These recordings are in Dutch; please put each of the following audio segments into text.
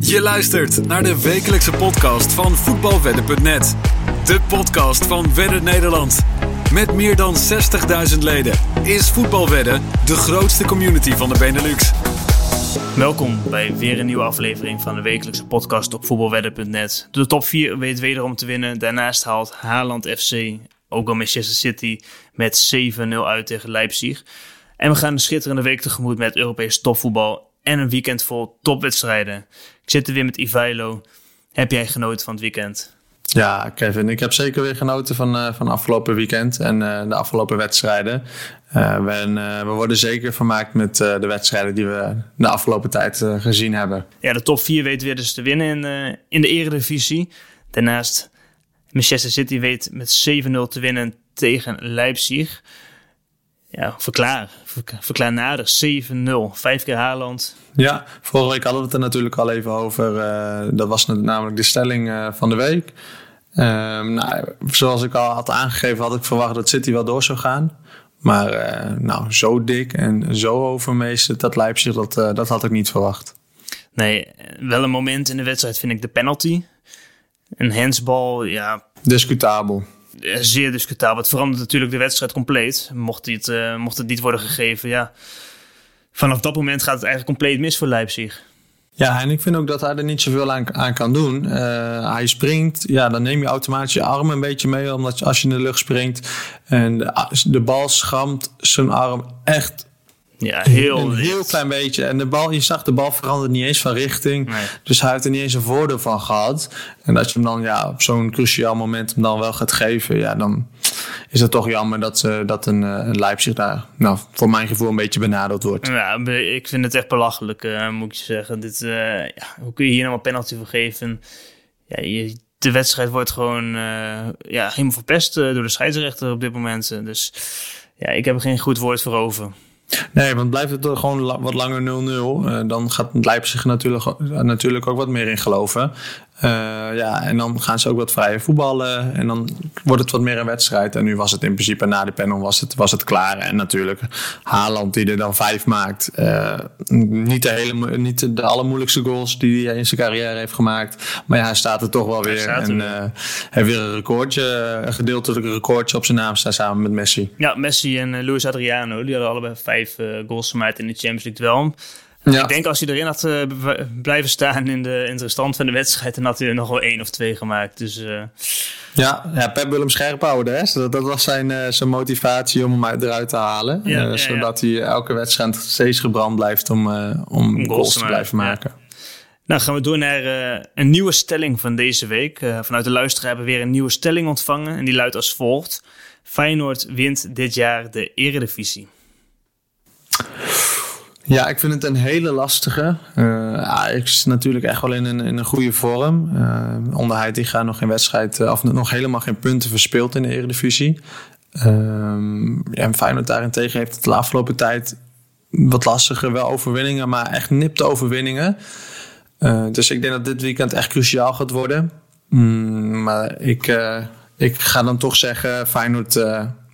Je luistert naar de wekelijkse podcast van voetbalwedden.net. De podcast van Wedden Nederland. Met meer dan 60.000 leden is Voetbalwedden de grootste community van de Benelux. Welkom bij weer een nieuwe aflevering van de wekelijkse podcast op voetbalwedden.net. De top 4 weet wederom te winnen. Daarnaast haalt Haaland FC ook al Manchester City met 7-0 uit tegen Leipzig. En we gaan een schitterende week tegemoet met Europees topvoetbal en een weekend vol topwedstrijden. Ik zit er weer met Ivailo. Heb jij genoten van het weekend? Ja, Kevin, ik heb zeker weer genoten van, uh, van afgelopen weekend en uh, de afgelopen wedstrijden. Uh, we, we, worden zeker vermaakt met de wedstrijden die we de afgelopen tijd gezien hebben. Ja, de top 4 weet weer dus te winnen in, in de eredivisie. Daarnaast Manchester City weet met 7-0 te winnen tegen Leipzig. Ja, verklaar. Verklaar nader. 7-0. Vijf keer Haaland. Ja, vorige week hadden we het er natuurlijk al even over. Uh, dat was namelijk de stelling uh, van de week. Uh, nou, zoals ik al had aangegeven, had ik verwacht dat City wel door zou gaan. Maar eh, nou, zo dik en zo overmeesterd dat Leipzig, dat, dat had ik niet verwacht. Nee, wel een moment in de wedstrijd vind ik de penalty. Een handsbal, ja. Discutabel. Zeer discutabel. Het verandert natuurlijk de wedstrijd compleet. Mocht, het, uh, mocht het niet worden gegeven, ja. Vanaf dat moment gaat het eigenlijk compleet mis voor Leipzig. Ja, en ik vind ook dat hij er niet zoveel aan, kan doen. Uh, hij springt, ja, dan neem je automatisch je arm een beetje mee, omdat als je in de lucht springt. En de, de bal schamt zijn arm echt ja, heel, een heel klein beetje. En de bal, je zag de bal veranderde niet eens van richting. Nee. Dus hij heeft er niet eens een voordeel van gehad. En dat je hem dan ja, op zo'n cruciaal moment hem dan wel gaat geven, ja, dan is het toch jammer dat, ze, dat een, eh, een Leipzig daar, nou, voor mijn gevoel, een beetje benadeeld wordt. Ja, ik vind het echt belachelijk, uh, moet ik je zeggen. Dit, uh, ja, hoe kun je hier nou een penalty voor geven? Ja, je, de wedstrijd wordt gewoon ja, helemaal verpest door de scheidsrechter op dit moment. Dus ja, ik heb er geen goed woord voor over. Nee, want blijft het gewoon wat langer 0-0, uh, dan gaat Leipzig natuurlijk, natuurlijk ook wat meer in geloven. Uh, ja, en dan gaan ze ook wat vrije voetballen en dan wordt het wat meer een wedstrijd. En nu was het in principe na de panel was het, was het klaar. En natuurlijk Haaland die er dan vijf maakt. Uh, niet, de hele, niet de allermoeilijkste goals die hij in zijn carrière heeft gemaakt. Maar ja, hij staat er toch wel weer. En uh, heeft weer een recordje, een gedeeltelijk recordje op zijn naam staan samen met Messi. Ja, Messi en Luis Adriano, die hadden allebei vijf goals gemaakt in de Champions League wel. Ja. Ik denk als hij erin had uh, blijven staan in de, in de stand van de wedstrijd, dan had hij er nog wel één of twee gemaakt. Dus, uh... ja, ja, Pep wil hem scherp houden. Hè? Dat, dat was zijn, uh, zijn motivatie om hem eruit te halen. Ja, zodat hij elke wedstrijd steeds gebrand blijft om, om, om goals te blijven maken. Nou, gaan we door naar een nieuwe stelling van deze week. vanuit de luisteraar hebben we weer een nieuwe stelling ontvangen. En die luidt als volgt. Feyenoord wint dit jaar de eredivisie. Ja, ik vind het een hele lastige. Uh, Ajax is natuurlijk echt wel in een, in een goede vorm. Uh, Onderheid die gaat nog geen wedstrijd, uh, of nog helemaal geen punten verspeeld in de Eredivisie. Uh, en Feyenoord daarentegen heeft het de afgelopen tijd wat lastiger. Wel overwinningen, maar echt nipte overwinningen. dus ik denk dat dit weekend echt cruciaal gaat worden. Mm, maar ik, ik ga dan toch zeggen, Feyenoord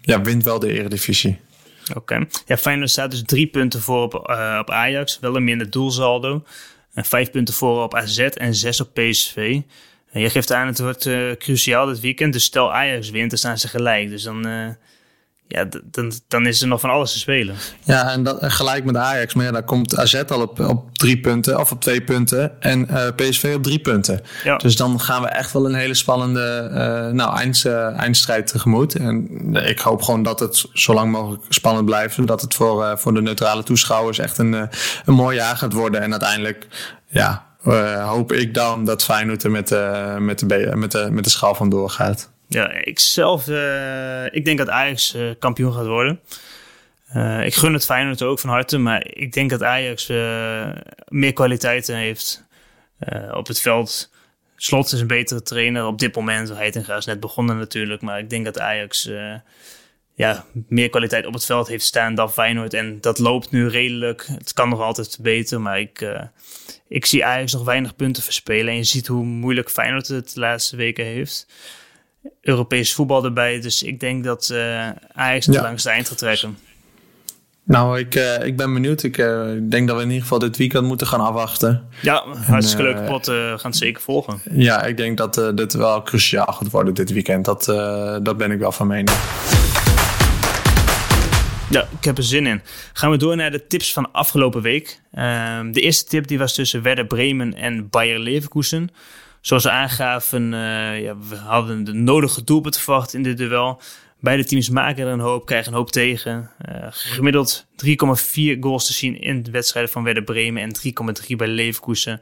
ja, wint wel de Eredivisie. Oké. Okay. Ja, Feyenoord staat dus drie punten voor op, uh, op Ajax. Wel een minder doelsaldo. En vijf punten voor op AZ en zes op PSV. En je geeft aan, het wordt uh, cruciaal dit weekend. Dus stel Ajax wint, dan staan ze gelijk. Dus dan, uh, ja, dan, dan is er nog van alles te spelen. Ja, en dat, gelijk met Ajax. Maar ja, daar komt AZ al op, op drie punten, of op twee punten. En uh, PSV op drie punten. Ja. Dus dan gaan we echt wel een hele spannende uh, nou, eind, uh, eindstrijd tegemoet. En ik hoop gewoon dat het zo lang mogelijk spannend blijft. Zodat het voor, voor de neutrale toeschouwers echt een, een mooi jaar gaat worden. En uiteindelijk, ja, hoop ik dan dat Feyenoord er met, met, de, met, de, met de schaal van doorgaat. Ja, ik zelf, uh, ik denk dat Ajax uh, kampioen gaat worden. Uh, ik gun het Feyenoord ook van harte, maar ik denk dat Ajax meer kwaliteiten heeft op het veld. Slot is een betere trainer op dit moment. Heitinga is net begonnen natuurlijk, maar ik denk dat Ajax ja, meer kwaliteit op het veld heeft staan dan Feyenoord. En dat loopt nu redelijk. Het kan nog altijd beter, maar ik, ik zie Ajax nog weinig punten verspelen. En je ziet hoe moeilijk Feyenoord het de laatste weken heeft. Europees voetbal erbij. Dus ik denk dat uh, Ajax het ja. langs de eind gaat trekken. Nou, ik, uh, ik ben benieuwd. Ik uh, denk dat we in ieder geval dit weekend moeten gaan afwachten. Ja, hartstikke leuke pot. Gaan het zeker volgen. Ja, ik denk dat dit wel cruciaal gaat worden dit weekend. Dat, dat ben ik wel van mening. Ja, ik heb er zin in. Gaan we door naar de tips van afgelopen week. Ehm, de eerste tip die was tussen Werder Bremen en Bayer Leverkusen. Zoals we aangaven, ja, we hadden de nodige doelpunten verwacht in dit duel. Beide teams maken er een hoop, krijgen een hoop tegen. Uh, gemiddeld 3,4 goals te zien in de wedstrijden van Werder Bremen en 3,3 bij Leverkusen.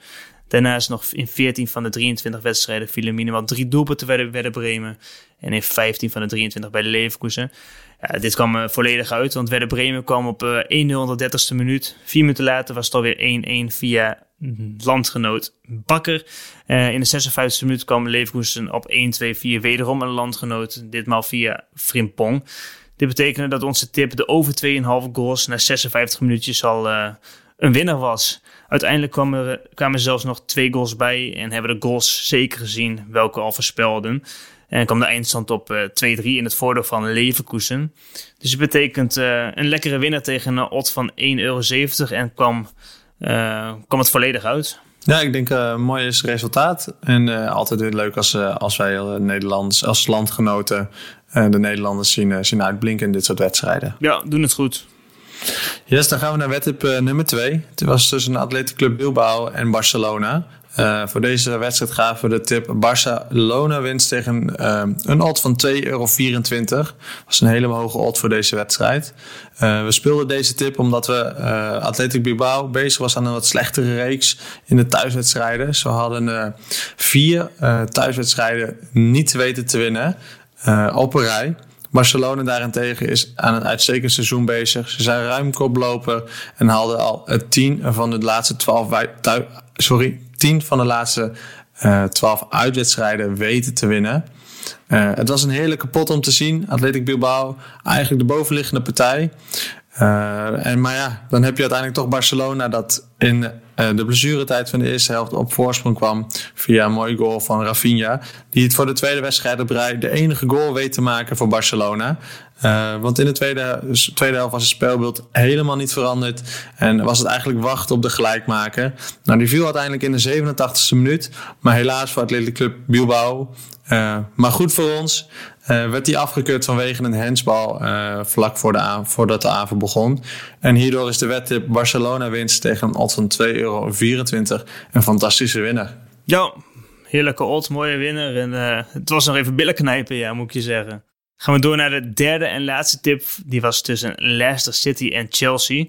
Daarnaast nog in 14 van de 23 wedstrijden vielen minimaal drie doelpunten bij Werder Bremen. En in 15 van de 23 bij Leverkusen. Ja, dit kwam uh, volledig uit, want Werder Bremen kwam op uh, 1-0 de 30ste minuut. Vier minuten later was het alweer 1-1 via landgenoot Bakker. Uh, in de 56e minuut kwam Leverkusen op 1-2 via wederom een landgenoot, ditmaal via Frimpong. Dit betekende dat onze tip de over 2,5 goals na 56 minuutjes al uh, een winnaar was. Uiteindelijk kwamen er, kwamen zelfs nog twee goals bij en hebben de goals zeker gezien welke al voorspelden. En kwam de eindstand op uh, eh, 2-3 in het voordeel van Leverkusen. Dus het betekent een lekkere winnaar tegen een odd van 1,70 euro en kwam kwam het volledig uit. Ja, ik denk uh, mooi resultaat. En uh, altijd weer leuk als, uh, als wij Nederlands, als landgenoten de Nederlanders zien, zien uitblinken in dit soort wedstrijden. Ja, doen het goed. Yes, dan gaan we naar wedtip nummer 2. Het was tussen Atletico Club Bilbao en Barcelona. Uh, voor deze wedstrijd gaven we de tip Barcelona winst tegen uh, een odd van 2,24 euro. Dat was een hele hoge odd voor deze wedstrijd. Uh, we speelden deze tip omdat we Athletic Bilbao bezig was aan een wat slechtere reeks in de thuiswedstrijden. Ze hadden vier thuiswedstrijden niet weten te winnen op een rij. Barcelona daarentegen is aan een uitstekend seizoen bezig. Ze zijn ruim koploper en hadden al het tien van de laatste twaalf sorry, tien van de laatste uh, twaalf uitwedstrijden weten te winnen. Uh, het was een heerlijke pot om te zien. Athletic Bilbao, eigenlijk de bovenliggende partij. Uh, en, maar ja, dan heb je uiteindelijk toch Barcelona dat in de blessuretijd van de eerste helft op voorsprong kwam via een mooi goal van Rafinha. Die het voor de tweede wedstrijd op rij de enige goal weet te maken voor Barcelona. Uh, want in de tweede, tweede helft was het speelbeeld helemaal niet veranderd. En was het eigenlijk wachten op de gelijkmaker. Nou, die viel uiteindelijk in de 87e minuut. Maar helaas voor Athletic Club Bilbao. Uh, maar goed voor ons. Uh, werd die afgekeurd vanwege een handsbal uh, vlak voor de voordat de avond begon. En hierdoor is de wedtip Barcelona winst tegen een odd van 2,24 euro een fantastische winnaar. Ja, heerlijke odd, mooie winnaar. En uh, het was nog even billen knijpen, ja, moet ik je zeggen. Gaan we door naar de derde en laatste tip. Die was tussen Leicester City en Chelsea.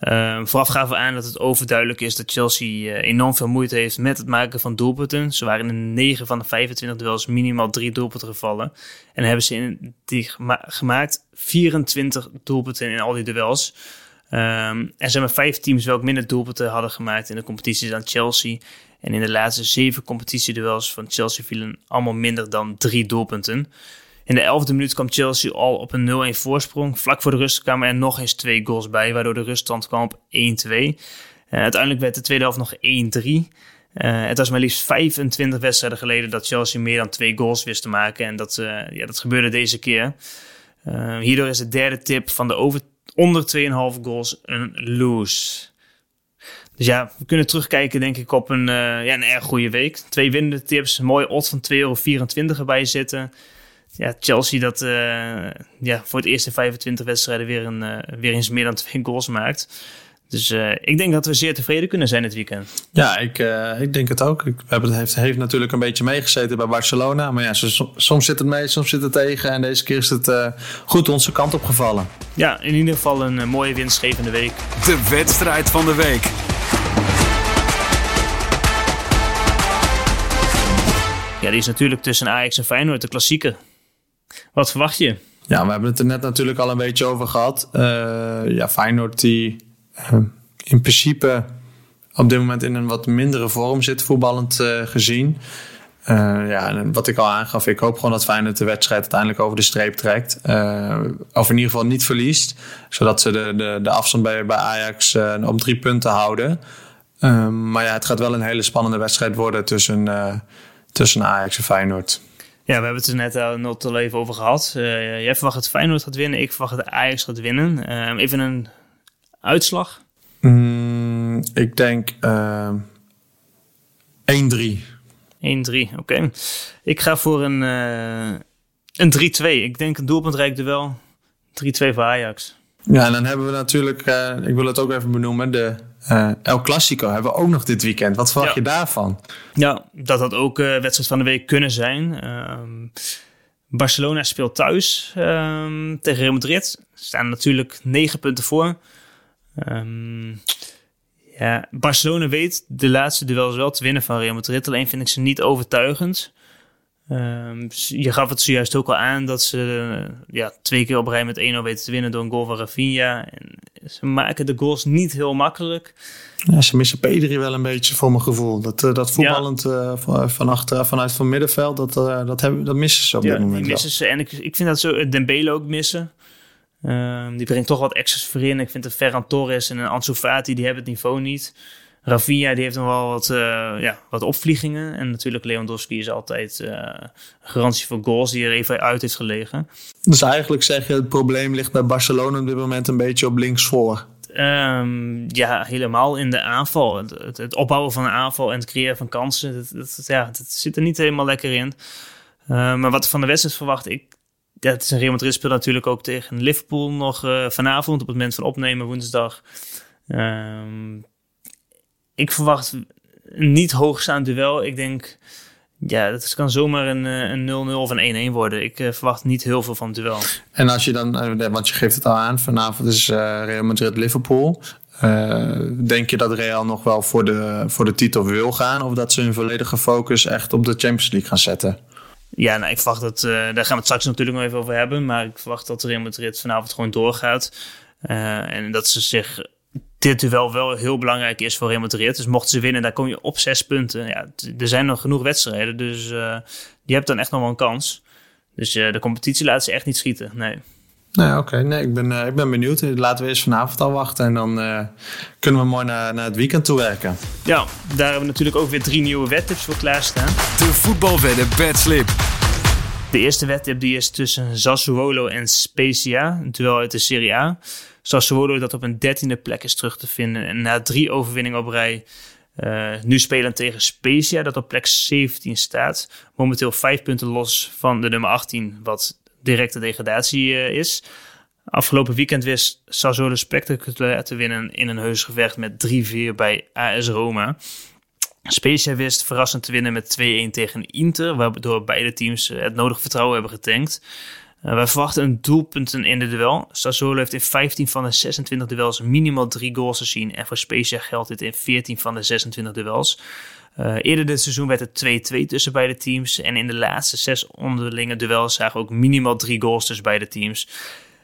Uh, vooraf gaven we aan dat het overduidelijk is dat Chelsea uh, enorm veel moeite heeft met het maken van doelpunten. Ze waren in 9 van de 25 duels minimaal drie doelpunten gevallen. En hebben ze in die gemaakt 24 doelpunten in al die duels. Um, er zijn maar vijf teams welke minder doelpunten hadden gemaakt in de competitie dan Chelsea. En in de laatste zeven competitieduels van Chelsea vielen allemaal minder dan drie doelpunten. In de elfde minuut kwam Chelsea al op een 0-1 voorsprong. Vlak voor de rust kwamen er nog eens twee goals bij, waardoor de ruststand kwam op 1-2. Uh, eh, uiteindelijk werd de tweede helft nog 1-3. Uh, eh, het was maar liefst 25 wedstrijden geleden dat Chelsea meer dan twee goals wist te maken. En dat, uh, ja, dat gebeurde deze keer. Hierdoor is de derde tip van de over, onder 2,5 goals een lose. Dus ja, we kunnen terugkijken denk ik op een, ja, een erg goede week. Twee winnende tips, een mooie odd van 2,24 euro erbij zitten ja, Chelsea dat uh, ja, voor het eerste 25 wedstrijden weer, een, uh, weer eens meer dan twee goals maakt. Dus uh, ik denk dat we zeer tevreden kunnen zijn dit weekend. Ja, ik, ik denk het ook. Ik, we hebben het heeft, heeft natuurlijk een beetje meegezeten bij Barcelona. Maar ja, soms zit het mee, soms zit het tegen. En deze keer is het goed onze kant opgevallen. Ja, in ieder geval een mooie winstgevende week. De wedstrijd van de week. Ja, die is natuurlijk tussen Ajax en Feyenoord, de klassieker. Wat verwacht je? Ja, we hebben het er net natuurlijk al een beetje over gehad. Uh, ja, Feyenoord die uh, in principe op dit moment in een wat mindere vorm zit, voetballend uh, gezien. ja, en wat ik al aangaf, ik hoop gewoon dat Feyenoord de wedstrijd uiteindelijk over de streep trekt. of in ieder geval niet verliest. Zodat ze de, de, de afstand bij, bij Ajax op drie punten houden. maar ja, het gaat wel een hele spannende wedstrijd worden tussen, tussen Ajax en Feyenoord. Ja, we hebben het er net al, al even over gehad. Uh, jij verwacht dat Feyenoord gaat winnen. Ik verwacht dat Ajax gaat winnen. Uh, even een Uitslag? Mm, ik denk uh, 1-3. 1-3, oké. Ik ga voor een, uh, een 3-2. Ik denk een doelpuntrijk duel. 3-2 voor Ajax. Ja, en dan hebben we natuurlijk, uh, ik wil het ook even benoemen, de uh, El Clasico hebben we ook nog dit weekend. Wat verwacht ja. je daarvan? Ja, dat had ook uh, wedstrijd van de week kunnen zijn. Um, Barcelona speelt thuis um, tegen Real Madrid. Ze staan natuurlijk negen punten voor. Um, ja, Barcelona weet de laatste duels wel te winnen van Real Madrid. Alleen vind ik ze niet overtuigend. Um, je gaf het zojuist ook al aan dat ze ja, twee keer op rij met 1-0 weten te winnen door een goal van Rafinha. En ze maken de goals niet heel makkelijk. Ja, ze missen Pedri wel een beetje voor mijn gevoel. Dat, uh, dat voetballend ja. uh, van achter, vanuit van middenveld, dat, dat, hebben, dat missen ze op ja, dit moment die missen ze. En ik, ik vind dat zo Dembele ook missen. Um, die brengt toch wat extra's voor in. Ik vind de Ferran Torres en een Ansu Fati, die hebben het niveau niet. Rafinha die heeft nog wel wat, uh, ja, wat opvliegingen. En natuurlijk Lewandowski is altijd uh, een garantie voor goals die er even uit heeft gelegen. Dus eigenlijk zeg je het probleem ligt bij Barcelona op dit moment een beetje op links voor. Um, ja, helemaal in de aanval. Het, het, het, opbouwen van een aanval en het creëren van kansen. Dat, dat, ja, dat zit er niet helemaal lekker in. Uh, maar wat van de wedstrijd verwacht, ik, ja, het is een Real Madrid speelt natuurlijk ook tegen Liverpool nog uh, vanavond op het moment van opnemen woensdag. Um, ik verwacht een niet hoogstaand duel. Ik denk, ja, dat kan zomaar een 0-0 of een 1-1 worden. Ik uh, verwacht niet heel veel van het duel. En als je dan, want je geeft het al aan, vanavond is uh, Real Madrid-Liverpool. Uh, denk je dat Real nog wel voor de, voor de titel wil gaan? Of dat ze hun volledige focus echt op de Champions League gaan zetten? Ja, nou, ik verwacht dat, daar gaan we het straks natuurlijk nog even over hebben. Maar ik verwacht dat Real Madrid vanavond gewoon doorgaat. en dat ze zich dit duel wel heel belangrijk is voor Real Madrid. Dus mochten ze winnen, dan kom je op zes punten. Ja, er zijn nog genoeg wedstrijden, dus uh, je hebt dan echt nog wel een kans. Dus uh, de competitie laat ze echt niet schieten, nee. Nee, oké. Okay. Nee, ik ben, uh, ik ben benieuwd. Laten we eens vanavond al wachten en dan kunnen we mooi naar, naar het weekend toe werken. Ja, daar hebben we natuurlijk ook weer drie nieuwe wedtips voor klaarstaan. De voetbalwedden bedslip. De eerste wedtip die is tussen Sassuolo en Spezia, een duel uit de Serie A. Sassuolo dat op een dertiende plek is terug te vinden. En na drie overwinningen op rij uh, nu spelen tegen Spezia dat op plek 17 staat. Momenteel vijf punten los van de nummer 18, wat directe degradatie uh, is. Afgelopen weekend wist Sassuolo spectaculair te winnen in een heus gevecht met 3-4 bij AS Roma. Spezia wist verrassend te winnen met 2-1 tegen Inter, waardoor beide teams het nodige vertrouwen hebben getankt. Uh, wij verwachten een doelpunten in de duel. Sassuolo heeft in 15 van de 26 duels minimaal drie goals gezien. En voor Spezia geldt dit in 14 van de 26 duels. Uh, eerder dit seizoen werd het 2-2 tussen beide teams. En in de laatste zes onderlinge duels zagen we ook minimaal drie goals tussen beide teams.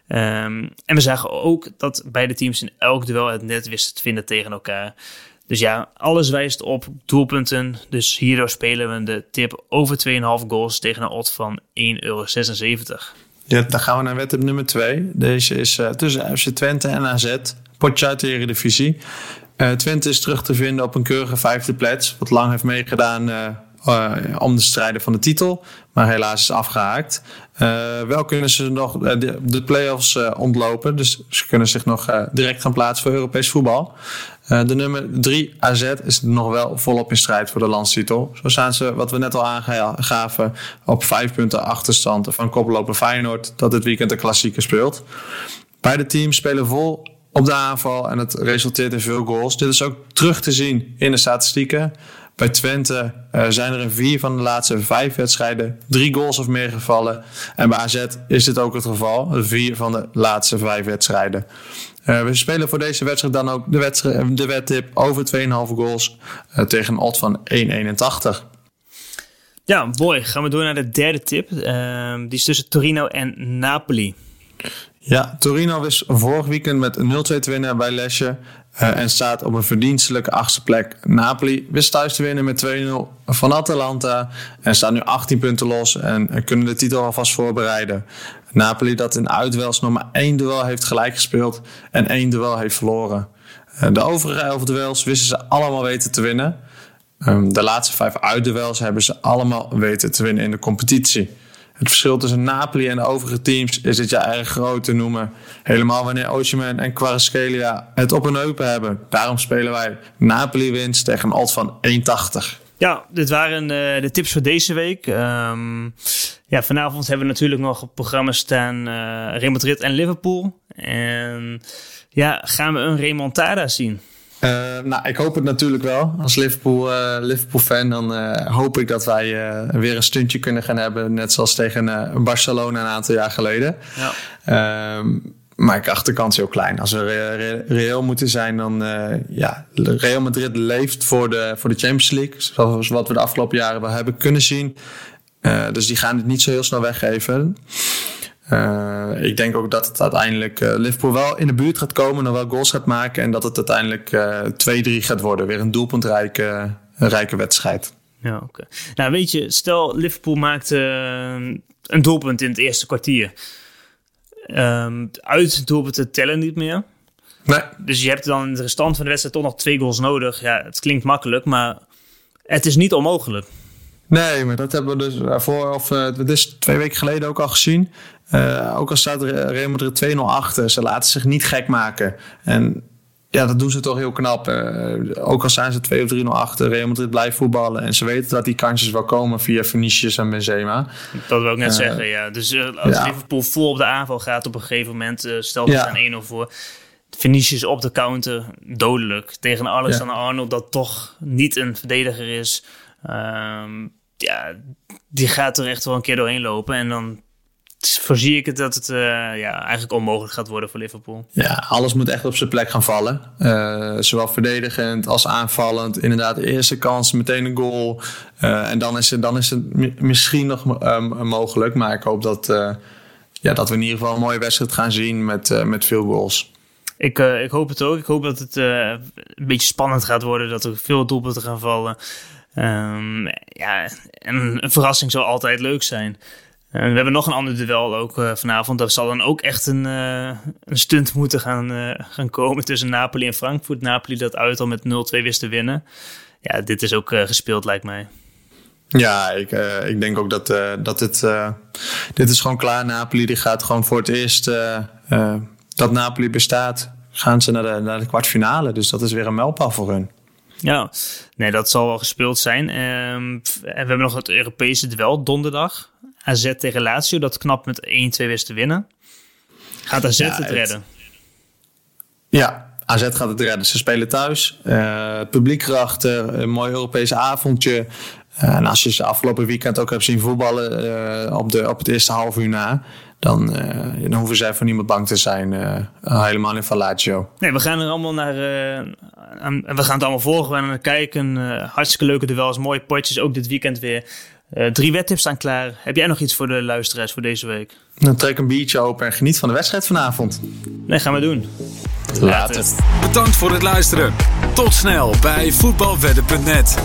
Um, en we zagen ook dat beide teams in elk duel het net wisten te vinden tegen elkaar. Dus ja, alles wijst op doelpunten. Dus hierdoor spelen we de tip over 2,5 goals tegen een odd van 1,76 euro. Ja, dan gaan we naar wedtip nummer 2. Deze is uh, tussen FC Twente en AZ. Potje uit de Eredivisie. Uh, Twente is terug te vinden op een keurige vijfde plaats. Wat lang heeft meegedaan uh, om de strijden van de titel. Maar helaas is afgehaakt. wel kunnen ze nog de, de play-offs ontlopen. Dus ze kunnen zich nog direct gaan plaatsen voor Europees voetbal. De nummer 3 AZ is nog wel volop in strijd voor de landstitel. Zo staan ze, wat we net al aangaven, op vijf punten achterstand van koploper Feyenoord, dat dit weekend de klassieker speelt. Beide teams spelen vol op de aanval en het resulteert in veel goals. Dit is ook terug te zien in de statistieken. Bij Twente uh, zijn er in vier van de laatste vijf wedstrijden drie goals of meer gevallen. En bij AZ is dit ook het geval. Vier van de laatste vijf wedstrijden. Uh, we spelen voor deze wedstrijd dan ook de, wedstrijd, de wedtip over 2,5 goals uh, tegen een odd van 1,81. Ja, mooi. Gaan we door naar de derde tip. Uh, die is tussen Torino en Napoli. Ja, Torino wist vorig weekend met 0-2 te winnen bij Lesje. Uh, en staat op een verdienstelijke achtste plek. Napoli wist thuis te winnen met 2-0 van Atalanta. En staat nu 18 punten los en kunnen de titel alvast voorbereiden. Napoli dat in uitwels nog maar één duel heeft gelijk gespeeld en één duel heeft verloren. Uh, de overige elf duels wisten ze allemaal weten te winnen. Um, de laatste vijf uitduels hebben ze allemaal weten te winnen in de competitie. Het verschil tussen Napoli en de overige teams is dit jaar erg groot te noemen. Helemaal wanneer Osimhen en Kvaratskhelia het op hun heupen hebben. Daarom spelen wij Napoli winst tegen een odds van 1,80. Ja, dit waren uh, de tips voor deze week. Um, ja, vanavond hebben we natuurlijk nog op programma staan uh, Real Madrid en Liverpool. En ja, gaan we een remontada zien? Uh, nou, ik hoop het natuurlijk wel. Als Liverpool, uh, Liverpool fan, dan hoop ik dat wij weer een stuntje kunnen gaan hebben. Net zoals tegen Barcelona een aantal jaar geleden. Ja. Ehm, maar ik acht de heel klein. Als we reëel moeten zijn, dan ja, Real Madrid leeft voor de, voor de Champions League. Zoals wat we de afgelopen jaren wel hebben kunnen zien. dus die gaan het niet zo heel snel weggeven. Uh, ik denk ook dat het uiteindelijk Liverpool wel in de buurt gaat komen, nog wel goals gaat maken en dat het uiteindelijk uh, 2-3 gaat worden. Weer een doelpuntrijke rijke wedstrijd. Ja, oké. Nou, weet je, stel Liverpool maakt een doelpunt in het eerste kwartier. Um, uit doelpunten tellen niet meer. Nee. Dus je hebt dan in de restant van de wedstrijd toch nog twee goals nodig. Ja, het klinkt makkelijk, maar het is niet onmogelijk. Nee, maar dat hebben we dus voor, of het is twee weken geleden ook al gezien. Uh, ook al staat Real Madrid 2-0 achter, ze laten zich niet gek maken. En ja, dat doen ze toch heel knap. Uh, ook al zijn ze 2 of 3-0 achter, Real Madrid blijft voetballen. En ze weten dat die kansjes wel komen via Vinicius en Benzema. Dat wil ik net uh, zeggen, ja. Dus als ja. Liverpool vol op de aanval gaat op een gegeven moment, stel dat ze ja. 1-0 voor. Vinicius op de counter, dodelijk. Tegen Alexander ja. Arnold, dat toch niet een verdediger is. Um, ja, die gaat er echt wel een keer doorheen lopen. En dan voorzie ik het dat het uh, ja, eigenlijk onmogelijk gaat worden voor Liverpool. Ja, alles moet echt op zijn plek gaan vallen. Uh, zowel verdedigend als aanvallend. Inderdaad, de eerste kans, meteen een goal. Uh, en dan is het, dan is het misschien nog mogelijk. Maar ik hoop dat, ja, dat we in ieder geval een mooie wedstrijd gaan zien met, met veel goals. Ik, ik hoop het ook. Ik hoop dat het een beetje spannend gaat worden. Dat er veel doelpunten gaan vallen. Um, ja, en een verrassing zou altijd leuk zijn. En we hebben nog een ander duel ook uh, vanavond. Dat zal dan ook echt een, uh, een stunt moeten gaan, uh, gaan komen tussen Napoli en Frankfurt. Napoli dat uit al met 0-2 wist te winnen. Ja, dit is ook gespeeld lijkt mij. Ja, ik, ik denk ook dat, dat dit, dit is gewoon klaar. Napoli die gaat gewoon voor het eerst dat Napoli bestaat, gaan ze naar de, naar de kwartfinale. Dus dat is weer een mijlpaal voor hun. Ja, nee, dat zal wel gespeeld zijn. Um, en we hebben nog het Europese duel donderdag. AZ tegen Lazio, dat knap met 1-2 wist te winnen. Gaat AZ ja, het redden? Ja, AZ gaat het redden. Ze spelen thuis. Uh, het publiek erachter. Een mooi Europees avondje. Uh, en als je ze afgelopen weekend ook hebt zien voetballen uh, op, de, op het eerste half uur na... Dan, dan hoeven zij voor niemand bang te zijn. helemaal in Fallatio. Nee, we gaan er allemaal naar... we gaan het allemaal volgen. We gaan naar kijken. hartstikke leuke duels. Mooie potjes. Ook dit weekend weer. Uh, drie wedtips staan klaar. Heb jij nog iets voor de luisteraars voor deze week? Dan trek een biertje open en geniet van de wedstrijd vanavond. Nee, gaan we doen. Later. Bedankt voor het luisteren. Tot snel bij voetbalwedden.net.